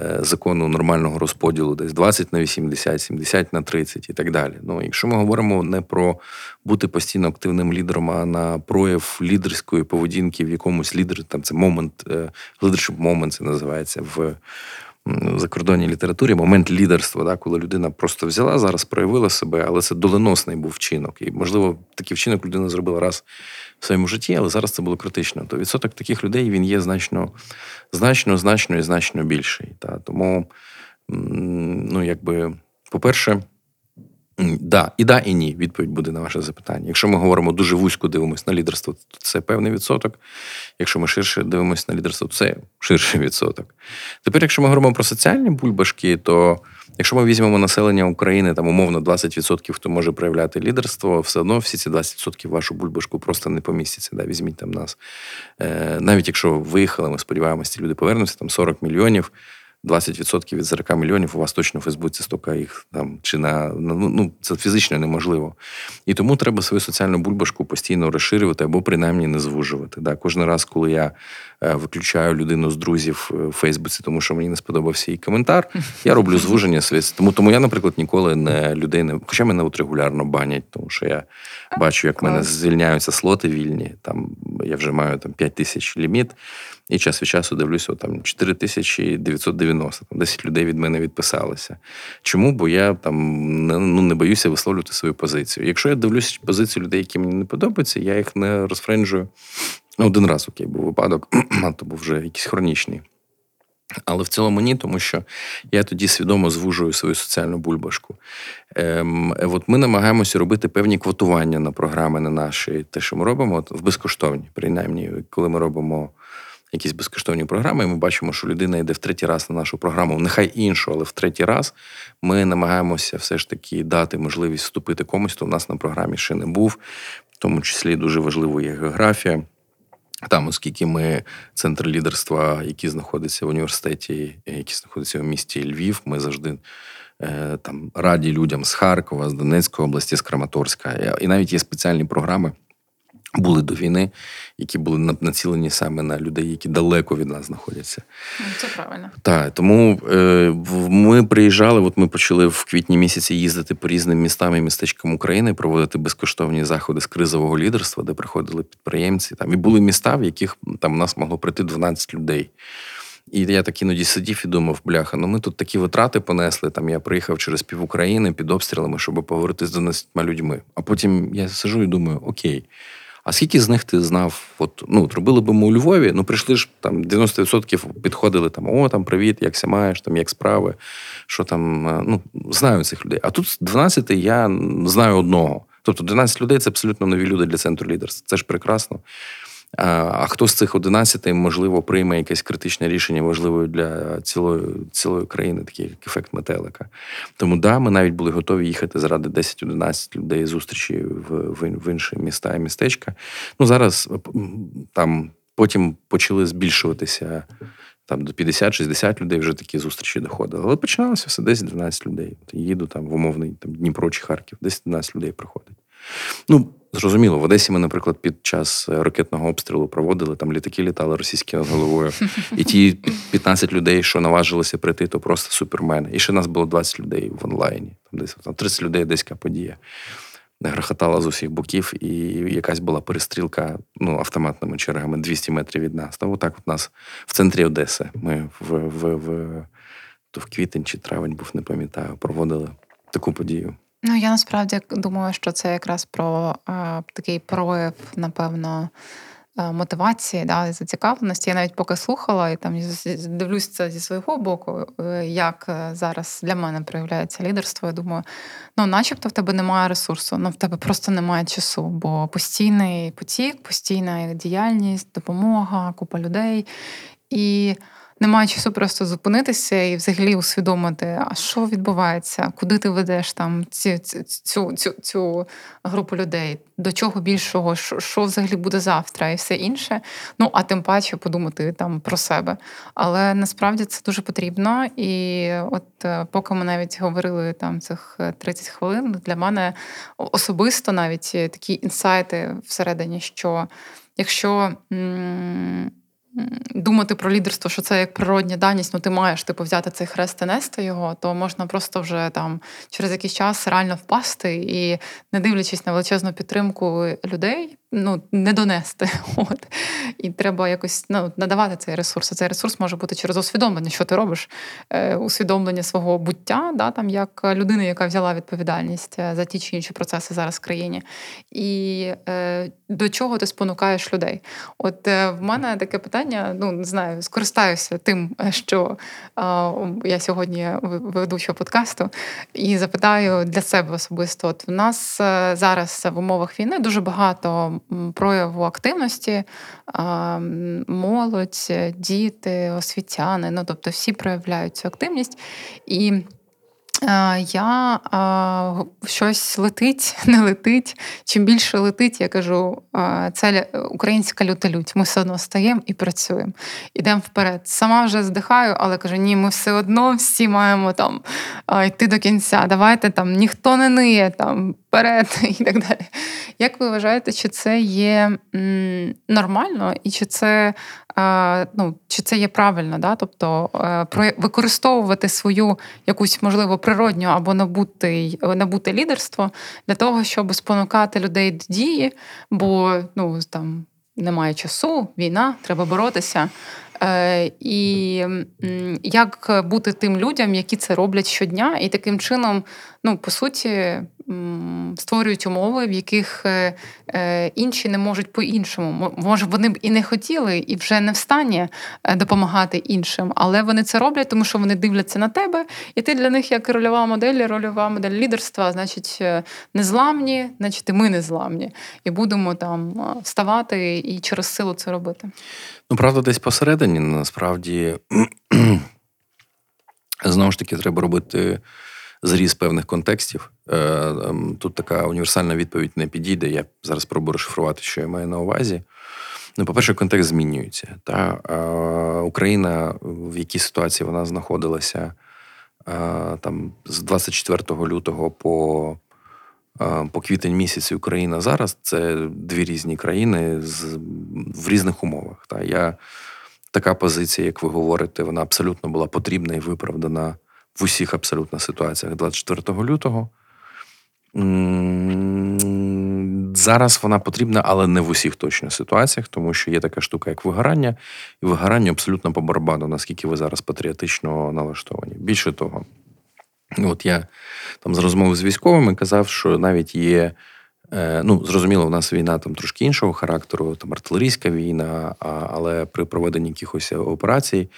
е, закону нормального розподілу десь 20 на 80, 70 на 30 і так далі. Ну, Якщо ми говоримо не про бути постійно активним лідером, а на прояв лідерської поведінки в якомусь лідері, там це момент, е, leadership moment це називається в закордонній літературі момент лідерства, да, коли людина просто взяла зараз, проявила себе, але це доленосний був вчинок. І, можливо, такий вчинок людина зробила раз в своєму житті, але зараз це було критично. То відсоток таких людей він є значно, значно, значно і значно більший. Та. Тому, ну, якби, по-перше, Да, і да, і ні. Відповідь буде на ваше запитання. Якщо ми говоримо дуже вузько дивимося на лідерство, то це певний відсоток. Якщо ми ширше дивимося на лідерство, то це ширший відсоток. Тепер, якщо ми говоримо про соціальні бульбашки, то якщо ми візьмемо населення України, там умовно 20%, хто може проявляти лідерство, все одно всі ці 20% вашу бульбашку просто не помістяться. Да? Візьміть там нас. Е, навіть якщо виїхали, ми сподіваємося, люди повернуться, там 40 мільйонів. 20% від 40 мільйонів у вас точно в Фейсбуці стільки їх там чи на ну, ну це фізично неможливо. І тому треба свою соціальну бульбашку постійно розширювати або принаймні не звужувати. Да, Кожен раз, коли я е, виключаю людину з друзів е, в Фейсбуці, тому що мені не сподобався її коментар, [LAUGHS] я роблю звуження. Тому тому я, наприклад, ніколи не людей не хоча мене от регулярно банять, тому що я бачу, як в мене звільняються слоти вільні. Там я вже маю там 5 тисяч ліміт. І час від часу дивлюся, там 4990, там 10 людей від мене відписалися. Чому? Бо я там не, ну, не боюся висловлювати свою позицію. Якщо я дивлюся позицію людей, які мені не подобаються, я їх не розфренджую. Один раз окей, був випадок, [CLEARS THROAT] то був вже якийсь хронічний. Але в цілому ні, тому що я тоді свідомо звужую свою соціальну бульбашку. Ем, От Ми намагаємося робити певні квотування на програми на наші, те, що ми робимо, от, в безкоштовні, принаймні, коли ми робимо якісь безкоштовні програми, і ми бачимо, що людина йде в третій раз на нашу програму, нехай іншу, але в третій раз ми намагаємося все ж таки дати можливість вступити комусь, хто в нас на програмі ще не був. В тому числі дуже важливою є географія. Там, оскільки ми центр лідерства, який знаходиться в університеті, який знаходиться в місті Львів, ми завжди е, там раді людям з Харкова, з Донецької області, з Краматорська. І навіть є спеціальні програми, були до війни, які були націлені саме на людей, які далеко від нас знаходяться. Ну, це правильно. Так, тому е, ми приїжджали. От ми почали в квітні місяці їздити по різним містам і містечкам України, проводити безкоштовні заходи з кризового лідерства, де приходили підприємці. Там і були міста, в яких там у нас могло прийти 12 людей. І я так іноді сидів і думав, бляха, ну ми тут такі витрати понесли. Там я приїхав через пів України під обстрілами, щоб поговорити з 12 людьми. А потім я сижу і думаю, окей. А скільки з них ти знав? От, ну, от робили би ми у Львові, ну прийшли ж там 90% підходили там: о, там привіт, як ся маєш, там як справи, що там, е, ну, знаю цих людей. А тут з 12 я знаю одного. Тобто 12 людей це абсолютно нові люди для центру лідерства. Це ж прекрасно. А хто з цих 11, можливо, прийме якесь критичне рішення, важливе для цілої цілої країни, такий як ефект метелика. Тому да, ми навіть були готові їхати заради 10-11 людей зустрічі в, в, інші міста і містечка. Ну зараз там потім почали збільшуватися. Там до 50-60 людей вже такі зустрічі доходили. Але починалося все десь 12 людей. Їду там в умовний там, Дніпро чи Харків, десь 12 людей приходить. Ну, Зрозуміло, в Одесі ми, наприклад, під час е, ракетного обстрілу проводили, там літаки літали російські над головою. [LAUGHS] І ті 15 людей, що наважилися прийти, то просто супермени. І ще нас було 20 людей в онлайні. Там десь там 30 людей деська подія. Грохотала з усіх боків, і якась була перестрілка ну, автоматними чергами 200 метрів від нас. Та отак от нас в центрі Одеси. Ми в в, в, то в квітень чи травень був, не пам'ятаю, проводили таку подію. Ну, я насправді думаю, що це якраз про е, такий прояв, напевно, е, мотивації, да, зацікавленості. Я навіть поки слухала і там дивлюсь це зі свого боку, е, як е, зараз для мене проявляється лідерство. Я думаю, ну, начебто в тебе немає ресурсу, ну в тебе просто немає часу, бо постійний потік, постійна діяльність, допомога, купа людей. І немає часу просто зупинитися і взагалі усвідомити, а що відбувається, куди ти ведеш там цю цю, цю, цю групу людей, до чого більшого, що, що взагалі буде завтра, і все інше. Ну а тим паче подумати там про себе. Але насправді це дуже потрібно. І от е, поки ми навіть говорили там цих 30 хвилин, для мене особисто навіть такі інсайти всередині, що якщо. М- думати про лідерство, що це як природня даність, ну ти маєш типу взяти цей хрест і нести його, то можна просто вже там через якийсь час реально впасти і, не дивлячись на величезну підтримку людей, ну, не донести. [LAUGHS] От. І треба якось ну, надавати цей ресурс. А Цей ресурс може бути через усвідомлення, що ти робиш, е, усвідомлення свого буття, да, там, як людини, яка взяла відповідальність е, за ті чи інші процеси зараз в країні. І е, до чого ти спонукаєш людей? От е, в мене таке питання: ну, не знаю, скористаюся тим, що е, я сьогодні ведуча подкасту, і запитаю для себе особисто: От в нас е, зараз в умовах війни дуже багато прояву активності, молодь, діти, освітяни, ну тобто всі проявляють цю активність. І я щось летить, [LAUGHS] не летить. Чим більше летить, я кажу, це українська люта лють. Ми все одно стаємо і працюємо. Ідемо вперед. Сама вже здихаю, але кажу, ні, ми все одно всі маємо там йти до кінця. Давайте там ніхто не ниє там вперед [LAUGHS] і так далі. Як ви вважаєте, чи це є нормально і чи це ну, чи це є правильно? Да? Тобто е, використовувати свою якусь, можливо, природню або набути, набути лідерство для того, щоб спонукати людей до дії, бо ну, там немає часу, війна, треба боротися. Е, і як бути тим людям, які це роблять щодня, і таким чином, ну по суті, створюють умови, в яких е, е, інші не можуть по-іншому. Може, вони б і не хотіли, і вже не в стані допомагати іншим, але вони це роблять, тому що вони дивляться на тебе, і ти для них як рольова модель, рольова модель лідерства, значить, незламні, значить, і ми незламні, і будемо там вставати і через силу це робити. Ну, правда, десь посередині насправді [CLEARS THROAT] знову ж таки треба робити зріз певних контекстів. Е, ем, тут така універсальна відповідь не підійде. Я зараз спробую розшифрувати, що я маю на увазі. Ну, по-перше, контекст змінюється. Та? Україна, в якій ситуації вона знаходилася там з 24 лютого по по квітень місяці Україна зараз це дві різні країни з, в різних умовах. Та я така позиція, як ви говорите, вона абсолютно була потрібна і виправдана в усіх абсолютно ситуаціях 24 лютого. зараз вона потрібна, але не в усіх точно ситуаціях, тому що є така штука, як вигорання, і вигорання абсолютно по барабану, наскільки ви зараз патріотично налаштовані. Більше того, от я там з розмови з військовими казав, що навіть є. Е, ну, зрозуміло, у нас війна там трошки іншого характеру, там артилерійська війна, але при проведенні якихось операцій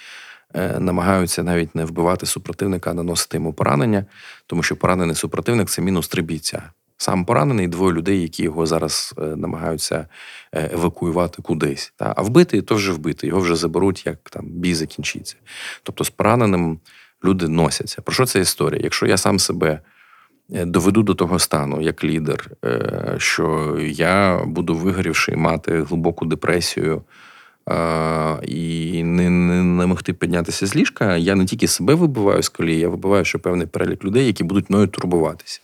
намагаються навіть не вбивати супротивника, а наносити йому поранення, тому що поранений супротивник це мінус три бійця. Сам поранений двоє людей, які його зараз е, намагаються е, евакуювати кудись. А вбитий то вже вбитий, його вже заберуть, як там бій закінчиться. Тобто з пораненим люди носяться. Про що це історія? Якщо я сам себе доведу до того стану, як лідер, що я буду вигорівши мати глибоку депресію і не не, не могти піднятися з ліжка, я не тільки себе вибиваю з колії, я вибиваю ще певний перелік людей, які будуть мною турбуватися.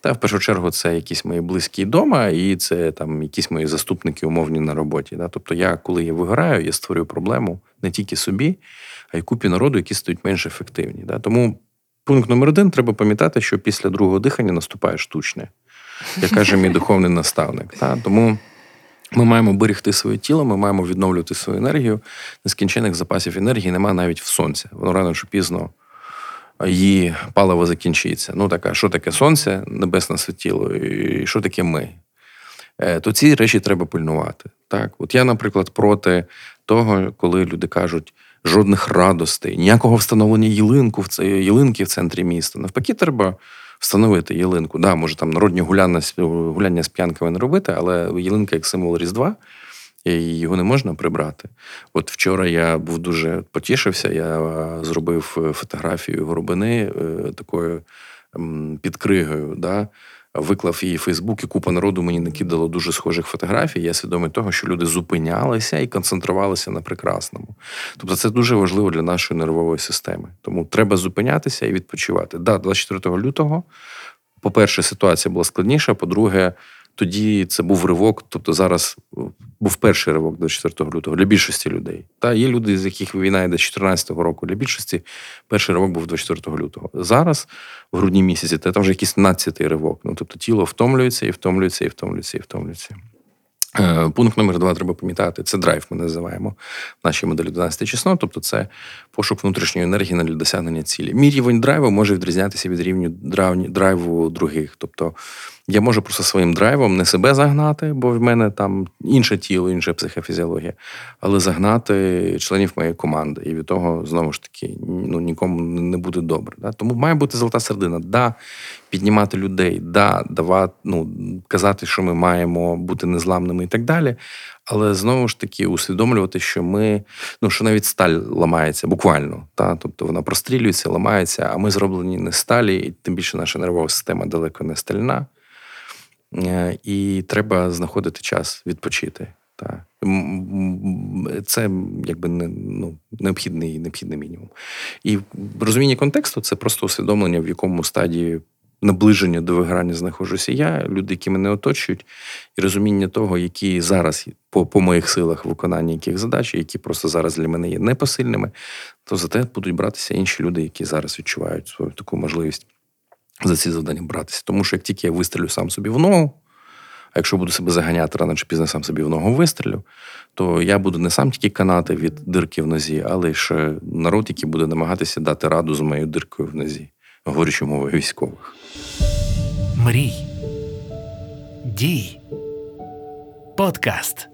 Та в першу чергу це якісь мої близькі вдома, і це там якісь мої заступники умовні на роботі. Да? Тобто, я, коли я вигораю, я створюю проблему не тільки собі, а й купі народу, які стають менш ефективні. Да? Тому пункт номер один треба пам'ятати, що після другого дихання наступає штучне, як каже мій духовний наставник. Да? Тому. Ми маємо берегти своє тіло, ми маємо відновлювати свою енергію. Нескінчених запасів енергії немає навіть в сонці. Воно рано чи пізно її паливо закінчиться. Ну така, що таке сонце, небесне світіло, і що таке ми? Е, то ці речі треба пильнувати. Так, от я, наприклад, проти того, коли люди кажуть жодних радостей, ніякого встановлення ялинку в це ялинки в центрі міста. Навпаки, треба встановити ялинку. Да, може там народні гуляння, гуляння з п'янками не робити, але ялинка як символ Різдва. І його не можна прибрати. От вчора я був дуже потішився. Я зробив е, фотографію горобини е, такою під кригою. Да? Виклав її в Фейсбук, і купа народу мені накидало дуже схожих фотографій. Я свідомий того, що люди зупинялися і концентрувалися на прекрасному. Тобто, це дуже важливо для нашої нервової системи. Тому треба зупинятися і відпочивати. Да, 24 лютого, по-перше, ситуація була складніша. По-друге, тоді це був ривок. Тобто зараз е, був перший ривок до 4 лютого для більшості людей. Та є люди, з яких війна йде 14 року. Для більшості перший ривок був 24 лютого. Зараз, в грудні місяці, це там вже якийсь 12-й ривок. Ну тобто тіло втомлюється і втомлюється, і втомлюється, і втомлюється. Е, пункт номер два треба пам'ятати. Це драйв, ми називаємо в нашій моделі 12 чеснот, тобто це пошук внутрішньої енергії для досягнення цілі. Мій рівень драйву може відрізнятися від рівня драйву других. Тобто я можу просто своїм драйвом не себе загнати, бо в мене там інше тіло, інша психофізіологія, але загнати членів моєї команди. І від того знову ж таки ну, нікому не буде добре. Да? Тому має бути золота середина. Да, піднімати людей, да, давати, ну, казати, що ми маємо бути незламними і так далі. Але знову ж таки усвідомлювати, що ми, ну що навіть сталь ламається буквально. Та? Тобто вона прострілюється, ламається, а ми зроблені не сталі, і тим більше наша нервова система далеко не стальна. Е, і треба знаходити час відпочити. Так. Це якби не ну, необхідний необхідний мінімум. І розуміння контексту це просто усвідомлення, в якому стадії наближення до виграння знаходжуся я, люди, які мене оточують, і розуміння того, які зараз по по моїх силах виконання яких задач, які просто зараз для мене є непосильними, то за те будуть братися інші люди, які зараз відчувають свою таку можливість за ці завдання братися. Тому що як тільки я вистрілю сам собі в ногу, а якщо буду себе заганяти рано чи пізно сам собі в ногу вистрілю, то я буду не сам тільки канати від дирки в нозі, але ще народ, який буде намагатися дати раду з моєю диркою в нозі, говорячи мовою військових. Мрій. Дій. Подкаст.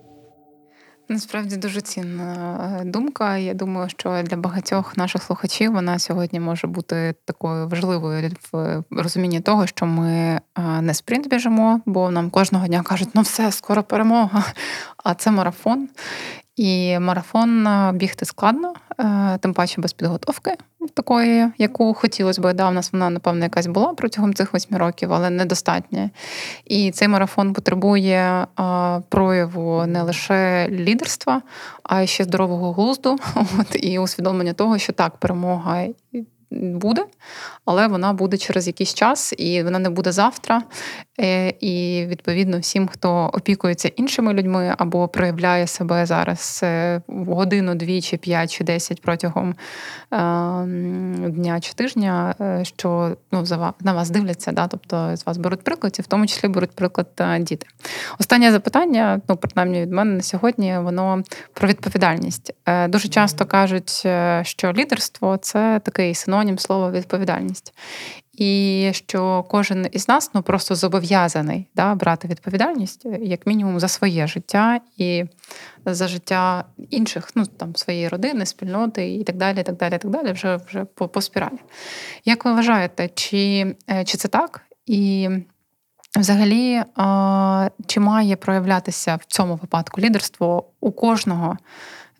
Насправді дуже цінна е, думка. Я думаю, що для багатьох наших слухачів вона сьогодні може бути такою важливою в розумінні того, що ми е, не спринт біжимо, бо нам кожного дня кажуть, ну все, скоро перемога. А це марафон. І марафон е, бігти складно, тим паче без підготовки такої, яку хотілося б. Да, у нас вона, напевно, якась була протягом цих восьми років, але недостатня. І цей марафон потребує прояву не лише лідерства, а ще здорового глузду. [LAUGHS] От, І усвідомлення того, що так, перемога. Буде, але вона буде через якийсь час, і вона не буде завтра. Е, І відповідно всім, хто опікується іншими людьми або проявляє себе зараз е, в годину, дві, чи п'ять, чи десять протягом е, дня чи тижня, е, що ну, на вас дивляться, да? тобто з вас беруть приклад, і в тому числі беруть приклад діти. Останнє запитання, ну принаймні від мене на сьогодні, воно про відповідальність. Дуже часто кажуть, що лідерство це такий синонім слова відповідальність. І що кожен із нас ну просто зобов'язаний да, брати відповідальність е, як мінімум за своє життя і за життя інших, ну там своєї родини, спільноти і так далі. так далі, так далі, вже вже по, по спіралі. Як ви вважаєте, чи, е, чи це так? І взагалі, чи має проявлятися в цьому випадку лідерство у кожного,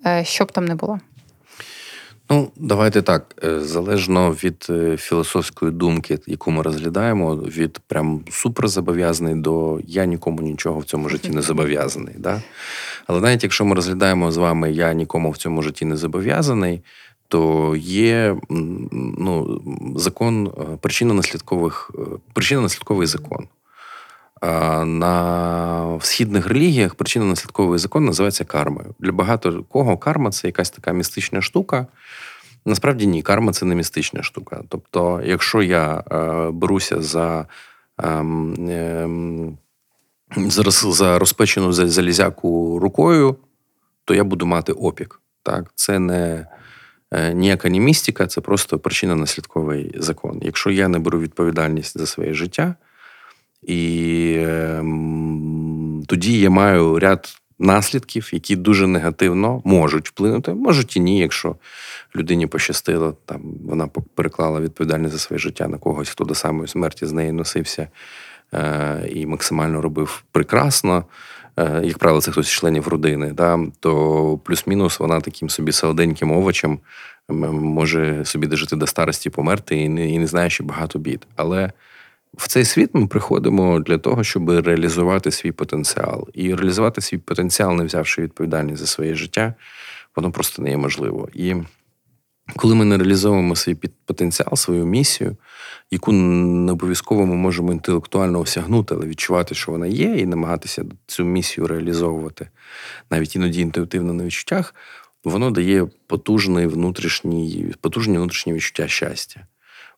е, що б там не було? Ну, давайте так. е, Залежно від е, філософської думки, яку ми розглядаємо, від прям суперзобов'язаний до я нікому нічого в цьому житті не зобов'язаний. Да? Але навіть якщо ми розглядаємо з вами я нікому в цьому житті не зобов'язаний, то є ну, закон е, причинно-наслідкових, причинно-наслідковий закон. На східних релігіях причинно-наслідковий закон називається кармою. Для багато кого карма це якась така містична штука. Насправді ні, карма це не містична штука. Тобто, якщо я е, беруся за, ем, ем, за, розпечену залізяку рукою, то я буду мати опік. Так? Це не е, ніяка не містика, це просто причинно-наслідковий закон. Якщо я не беру відповідальність за своє життя, і ем, тоді я маю ряд наслідків, які дуже негативно можуть вплинути, можуть і ні, якщо людині пощастило, там вона переклала відповідальність за своє життя на когось, хто до самої смерті з нею носився е, і максимально робив прекрасно. Е, як правило, це хтось з членів родини, да, то плюс-мінус вона таким собі солоденьким овочем може собі дожити до старості, померти і не, і не знає ще багато бід. Але в цей світ ми приходимо для того, щоб реалізувати свій потенціал. І реалізувати свій потенціал, не взявши відповідальність за своє життя, воно просто не є можливо. І коли ми не реалізовуємо свій потенціал, свою місію, яку не обов'язково ми можемо інтелектуально осягнути, але відчувати, що вона є, і намагатися цю місію реалізовувати, навіть іноді інтуїтивно на відчуттях, воно дає потужний внутрішній, потужні внутрішні відчуття щастя.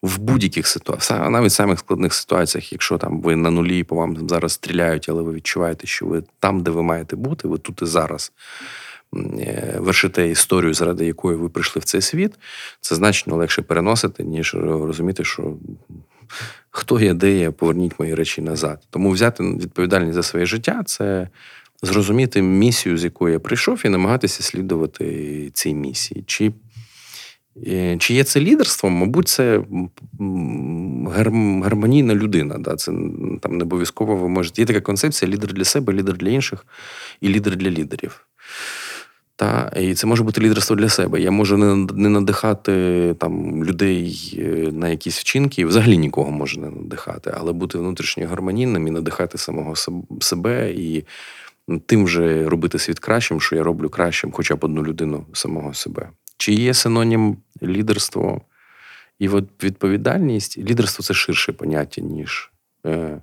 В будь-яких ситуаціях, навіть в самих складних ситуаціях, якщо там ви на нулі по вам зараз стріляють, але ви відчуваєте, що ви там, де ви маєте бути, ви тут і зараз е, вершите історію, заради якої ви прийшли в цей світ, це значно легше переносити, ніж розуміти, що хто я, де я, поверніть мої речі назад. Тому взяти відповідальність за своє життя це зрозуміти місію, з якої я прийшов, і намагатися слідувати цій місії. Чи Чи є це лідерством? Мабуть, це гармонійна людина. Да? Це там не обов'язково ви можете. Є така концепція: лідер для себе, лідер для інших і лідер для лідерів. Та, і це може бути лідерство для себе. Я можу не, не надихати там, людей е, на якісь вчинки, взагалі нікого може не надихати, але бути внутрішньо гармонійним і надихати самого себе і тим же робити світ кращим, що я роблю кращим, хоча б одну людину самого себе. Чи є синонім лідерство? І от відповідальність, лідерство це ширше поняття, ніж е,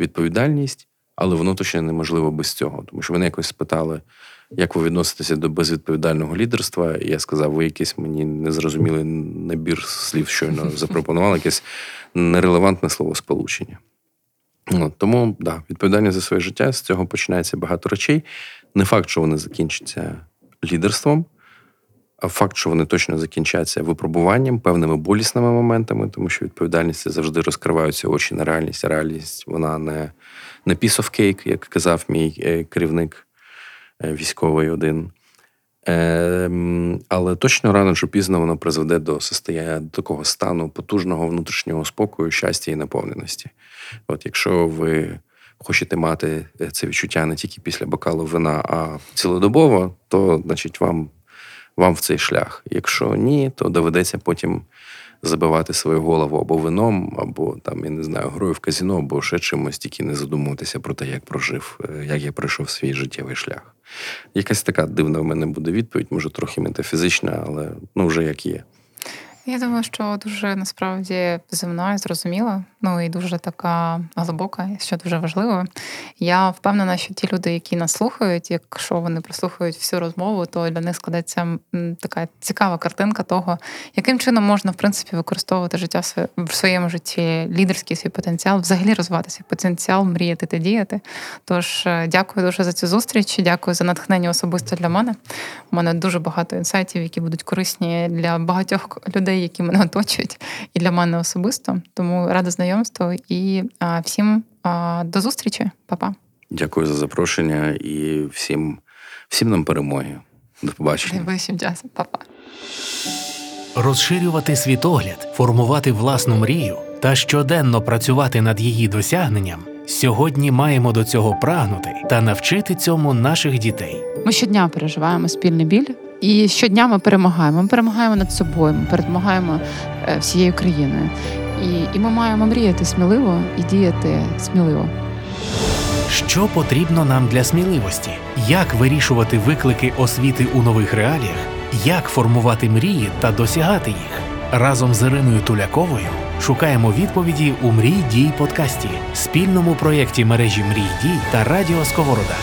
відповідальність, але воно точно неможливо без цього. Тому що мене якось спитали, як ви відноситеся до безвідповідального лідерства. І я сказав, ви якийсь мені незрозумілий набір слів щойно [LAUGHS] запропонували, якесь нерелевантне словосполучення. От, тому да, відповідальність за своє життя з цього починається багато речей. Не факт, що вони закінчаться лідерством, факт, що вони точно закінчаться випробуванням, певними болісними моментами, тому що відповідальність завжди розкриваються очі на реальність. Реальність вона не, не piece of cake, як казав мій е, керівник е, військовий один. Ем, але точно рано чи пізно воно призведе до состояння до такого стану потужного внутрішнього спокою, щастя і наповненості. От якщо ви хочете мати е, це відчуття не тільки після бокалу вина, а цілодобово, то значить вам, вам в цей шлях. Якщо ні, то доведеться потім забивати свою голову або вином, або там, я не знаю, грою в казіно, або ще чимось, тільки не задумуватися про те, як прожив, е, як я пройшов свій життєвий шлях. Якась така дивна в мене буде відповідь, може трохи метафізична, але ну вже як є. Я думаю, що дуже насправді земна і зрозуміла, ну і дуже така глибока, що дуже важливо. Я впевнена, що ті люди, які нас слухають, якщо вони прослухають всю розмову, то для них складеться така цікава картинка того, яким чином можна в принципі використовувати життя в своєму житті, лідерський свій потенціал, взагалі розвивати свій потенціал, мріяти та діяти. Тож е, дякую дуже за цю зустріч. Дякую за натхнення особисто для мене. У мене дуже багато інсайтів, які будуть корисні для багатьох людей, які мене [LAUGHS] оточують, і для мене особисто. Тому рада знайомству і а, всім а, до зустрічі, Па-па. Дякую за запрошення і всім, всім нам перемоги. До побачення. Найближчим часом, Па-па. розширювати світогляд, формувати власну мрію та щоденно працювати над її досягненням. Сьогодні маємо до цього прагнути та навчити цьому наших дітей. Ми щодня переживаємо спільний біль, і щодня ми перемагаємо. Ми перемагаємо над собою, ми перемагаємо е, всією країною. І, і ми маємо мріяти сміливо і діяти сміливо. Що потрібно нам для сміливості? Як вирішувати виклики освіти у нових реаліях? Як формувати мрії та досягати їх? Разом з Іриною Туляковою шукаємо відповіді у Мрій дій подкасті, спільному проєкті мережі Мрій дій та Радіо Сковорода.